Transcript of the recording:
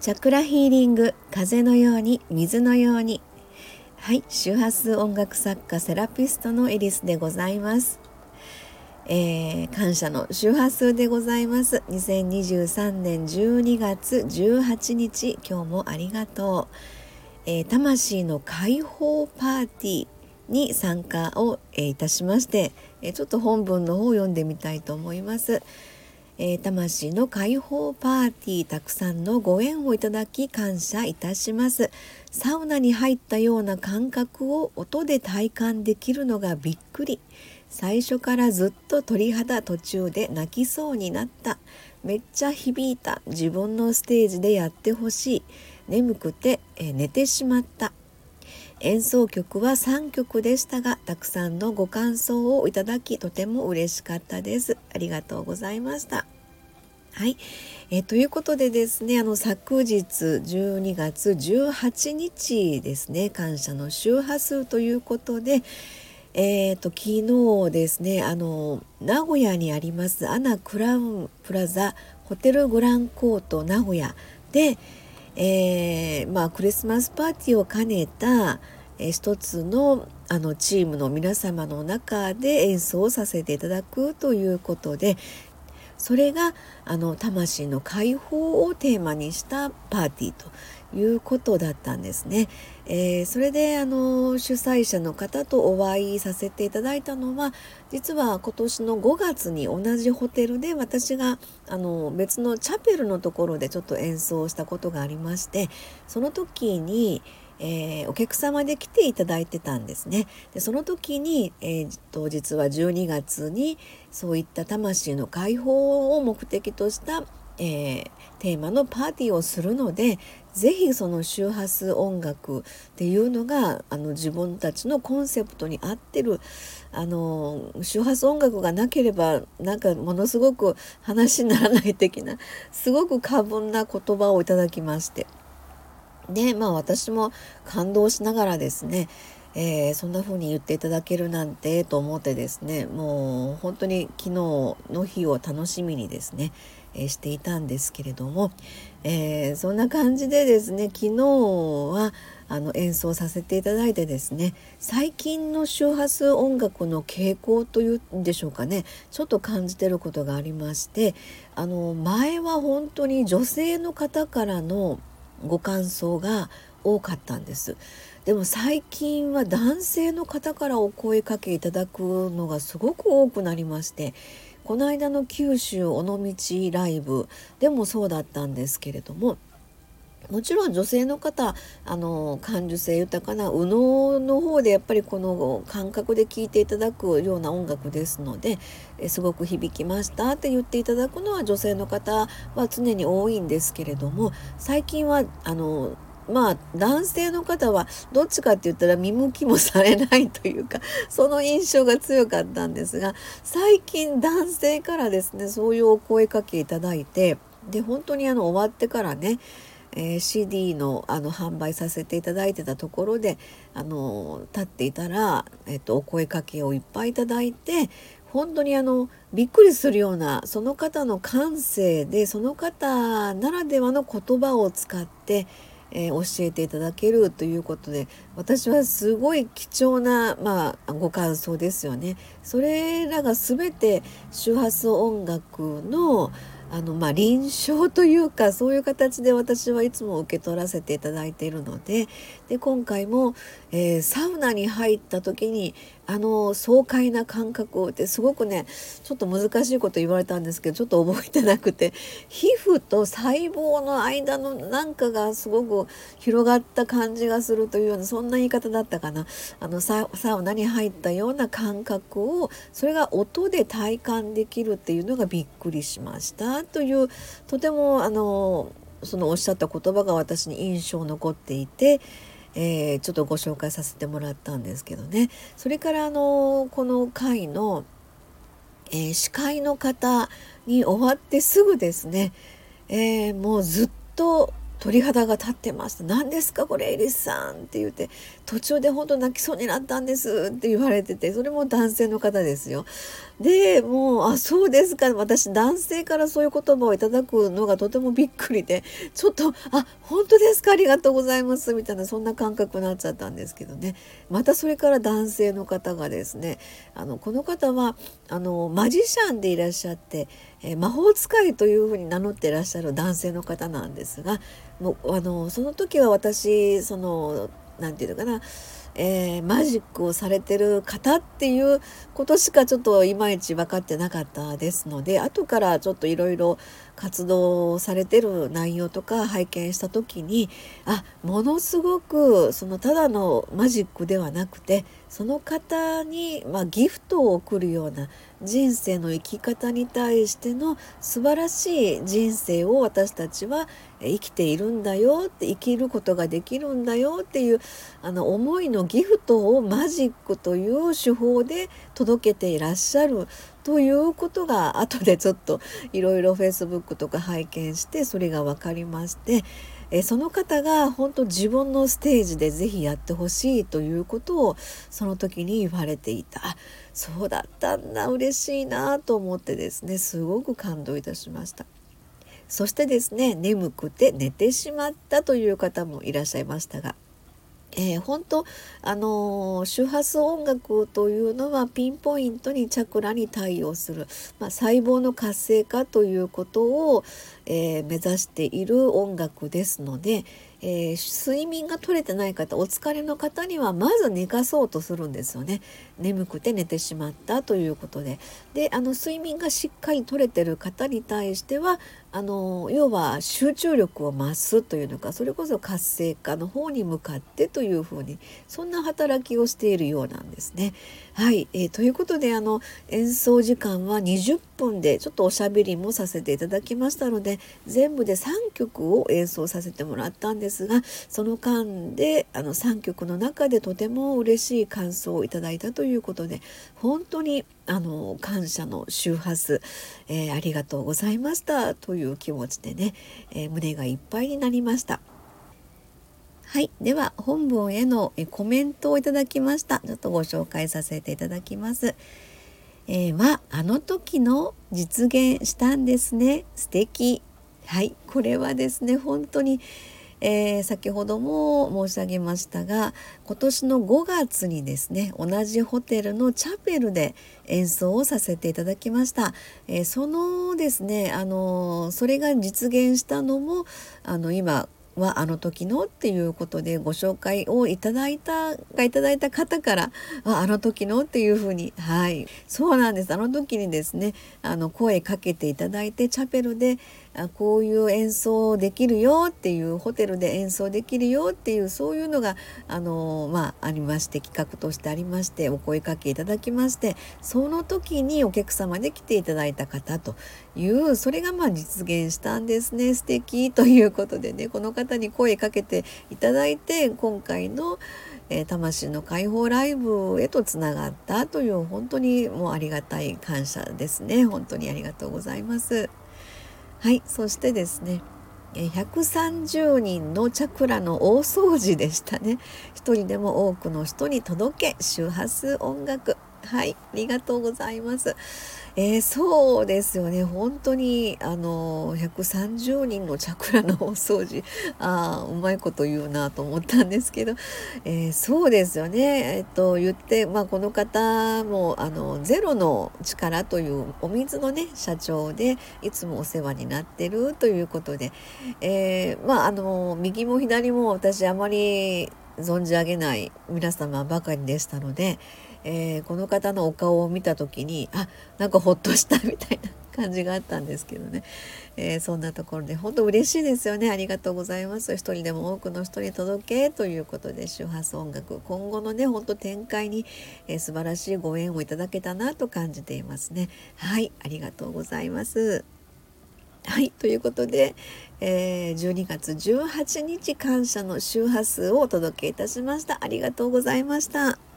チャクラヒーリング風のように水のように。はい周波数音楽作家セラピストのエリスでございます。えー、感謝の周波数でございます。2023年12月18日今日もありがとう、えー、魂の解放パーティーに参加を、いたしまして、ちょっと本文の方を読んでみたいと思います。えー、魂の解放パーティーたくさんのご縁をいただき感謝いたします。サウナに入ったような感覚を音で体感できるのがびっくり。最初からずっと鳥肌途中で泣きそうになった。めっちゃ響いた。自分のステージでやってほしい。眠くて、えー、寝てしまった。演奏曲は3曲でしたがたくさんのご感想をいただきとても嬉しかったです。ありがとうございました。はい、え、ということでですねあの昨日12月18日ですね感謝の周波数ということでえーと、昨日ですねあの名古屋にありますアナクラウンプラザホテルグランコート名古屋で、えー、まあ、クリスマスパーティーを兼ねた、えー、一つのあのチームの皆様の中で演奏をさせていただくということでそれがあの魂の解放をテーマにしたパーティーということだったんですね。えー、それであの主催者の方とお会いさせていただいたのは実は今年の5月に同じホテルで私があの別のチャペルのところでちょっと演奏したことがありましてその時に、えー、お客様で来ていただいてたんですね。でその時に、えー、当日は12月にそういった魂の解放を目的としたえー、テーマのパーティーをするので是非その周波数音楽っていうのがあの自分たちのコンセプトに合ってるあの周波数音楽がなければなんかものすごく話にならない的なすごく過分な言葉をいただきましてでまあ私も感動しながらですねえー、そんな風に言っていただけるなんてと思ってですねもう本当に昨日の日を楽しみにですね、えー、していたんですけれども、えー、そんな感じでですね昨日はあの演奏させていただいてですね最近の周波数音楽の傾向というんでしょうかねちょっと感じてることがありましてあの前は本当に女性の方からのご感想が多かったんです。でも最近は男性の方からお声かけいただくのがすごく多くなりましてこの間の九州尾道ライブでもそうだったんですけれどももちろん女性の方あの感受性豊かな右脳の方でやっぱりこの感覚で聴いていただくような音楽ですのですごく響きましたって言っていただくのは女性の方は常に多いんですけれども最近はあのまあ男性の方はどっちかって言ったら見向きもされないというか その印象が強かったんですが最近男性からですねそういうお声かけいただいてで本当にあの終わってからねえー、CD のあの販売させていただいてたところであの立っていたら、えっと、お声かけをいっぱいいただいて本当にあのびっくりするようなその方の感性でその方ならではの言葉を使ってえー、教えていただけるということで私はすごい貴重な、まあ、ご感想ですよね。それらが全て周波数音楽のあのまあ臨床というかそういう形で私はいつも受け取らせていただいているのでで今回も、えー、サウナに入った時にあの爽快な感覚をってすごくねちょっと難しいこと言われたんですけどちょっと覚えてなくて 皮膚と細胞の間のなんかがすごく広がった感じがするというようなそんな言い方だったかな。あのサウナに入ったような感覚をそれが音で体感できるっていうのがびっくりしましたというとてもあのそのおっしゃった言葉が私に印象残っていてえー、ちょっとご紹介させてもらったんですけどね。それからあのこの回の、えー、司会の方に終わってすぐですね、えー、もうずっと鳥肌が立ってます何ですかこれエリスさんって言って途中で本当泣きそうになったんですって言われててそれも男性の方ですよ。でもうあそうですか。私男性からそういう言葉をいただくのがとてもびっくりでちょっとあ本当ですか？ありがとうございます。みたいなそんな感覚になっちゃったんですけどね。またそれから男性の方がですねあのこの方はあのマジシャンでいらっしゃって、えー、魔法使いというふうに名乗ってらっしゃる男性の方なんですがもうあのその時は私その何て言うのかなえー、マジックをされてる方っていうことしかちょっといまいち分かってなかったですので後からちょっといろいろ活動されてる内容とか拝見した時にあものすごくそのただのマジックではなくてその方に、まあ、ギフトを送るような人生の生き方に対しての素晴らしい人生を私たちは生きているんだよって生きることができるんだよっていうあの思いのギフトをマジックという手法で届けていらっしゃるということが後でちょっといろいろ Facebook とか拝見してそれが分かりましてえその方が本当自分のステージで是非やってほしいということをその時に言われていたそうだったんだ嬉しいなと思ってですねすごく感動いたしました。そしてですね眠くて寝てしまったという方もいらっしゃいましたがえー、本当あのー、周波数音楽というのはピンポイントにチャクラに対応する、まあ、細胞の活性化ということを、えー、目指している音楽ですので、えー、睡眠が取れてない方お疲れの方にはまず寝かそうとするんですよね。眠くて寝てしまったということで。であの睡眠がしっかり取れてる方に対してはあの要は集中力を増すというのかそれこそ活性化の方に向かってというふうにそんな働きをしているようなんですね。はい、えー、ということであの演奏時間は20分でちょっとおしゃべりもさせていただきましたので全部で3曲を演奏させてもらったんですがその間であの3曲の中でとても嬉しい感想をいただいたということで本当にあの感謝の周波数、えー、ありがとうございましたという気持ちでね、えー、胸がいっぱいになりました。はい。では、本文へのコメントをいただきました。ちょっとご紹介させていただきます。えー、まあの時の実現したんですね。素敵。はい。これはですね、本当に、えー、先ほども申し上げましたが今年の5月にですね同じホテルのチャペルで演奏をさせていただきました、えー、そのですねあのそれが実現したのもあの今はあの時のっていうことでご紹介をいただいたがいただいた方からああの時のっていうふうにはい。そうなんです。あの時にですねあの声かけていただいてチャペルであこういう演奏できるよっていうホテルで演奏できるよっていうそういうのがあのまあありまして企画としてありましてお声かけいただきましてその時にお客様で来ていただいた方というそれがまあ実現したんですね素敵ということでねこの方に声かけていただいて今回のえ、魂の解放ライブへとつながったという本当にもうありがたい感謝ですね本当にありがとうございます。はいそしてですね130人のチャクラの大掃除でしたね。一人でも多くの人に届け周波数音楽。はいありがとうございます。えー、そうですよね。本当にあの130人のチャクラのお掃除 あうまいこと言うなと思ったんですけど、えー、そうですよね、えっと、言って、まあ、この方もあのゼロの力というお水のね社長でいつもお世話になってるということで、え、まああの右も左も私あまり存じ上げない皆様ばかりでしたので、えー、この方のお顔を見た時にあなんかほっとしたみたいな感じがあったんですけどね、えー、そんなところで本当嬉しいですよね。ありがとうございます。一人でも多くの人に届けということで周波数音楽今後のね本当展開に、えー、素晴らしいご縁をいただけたなと感じていますね。はいありがとうございます。はいということで、えー、12月18日感謝の周波数をお届けいたしました。ありがとうございました。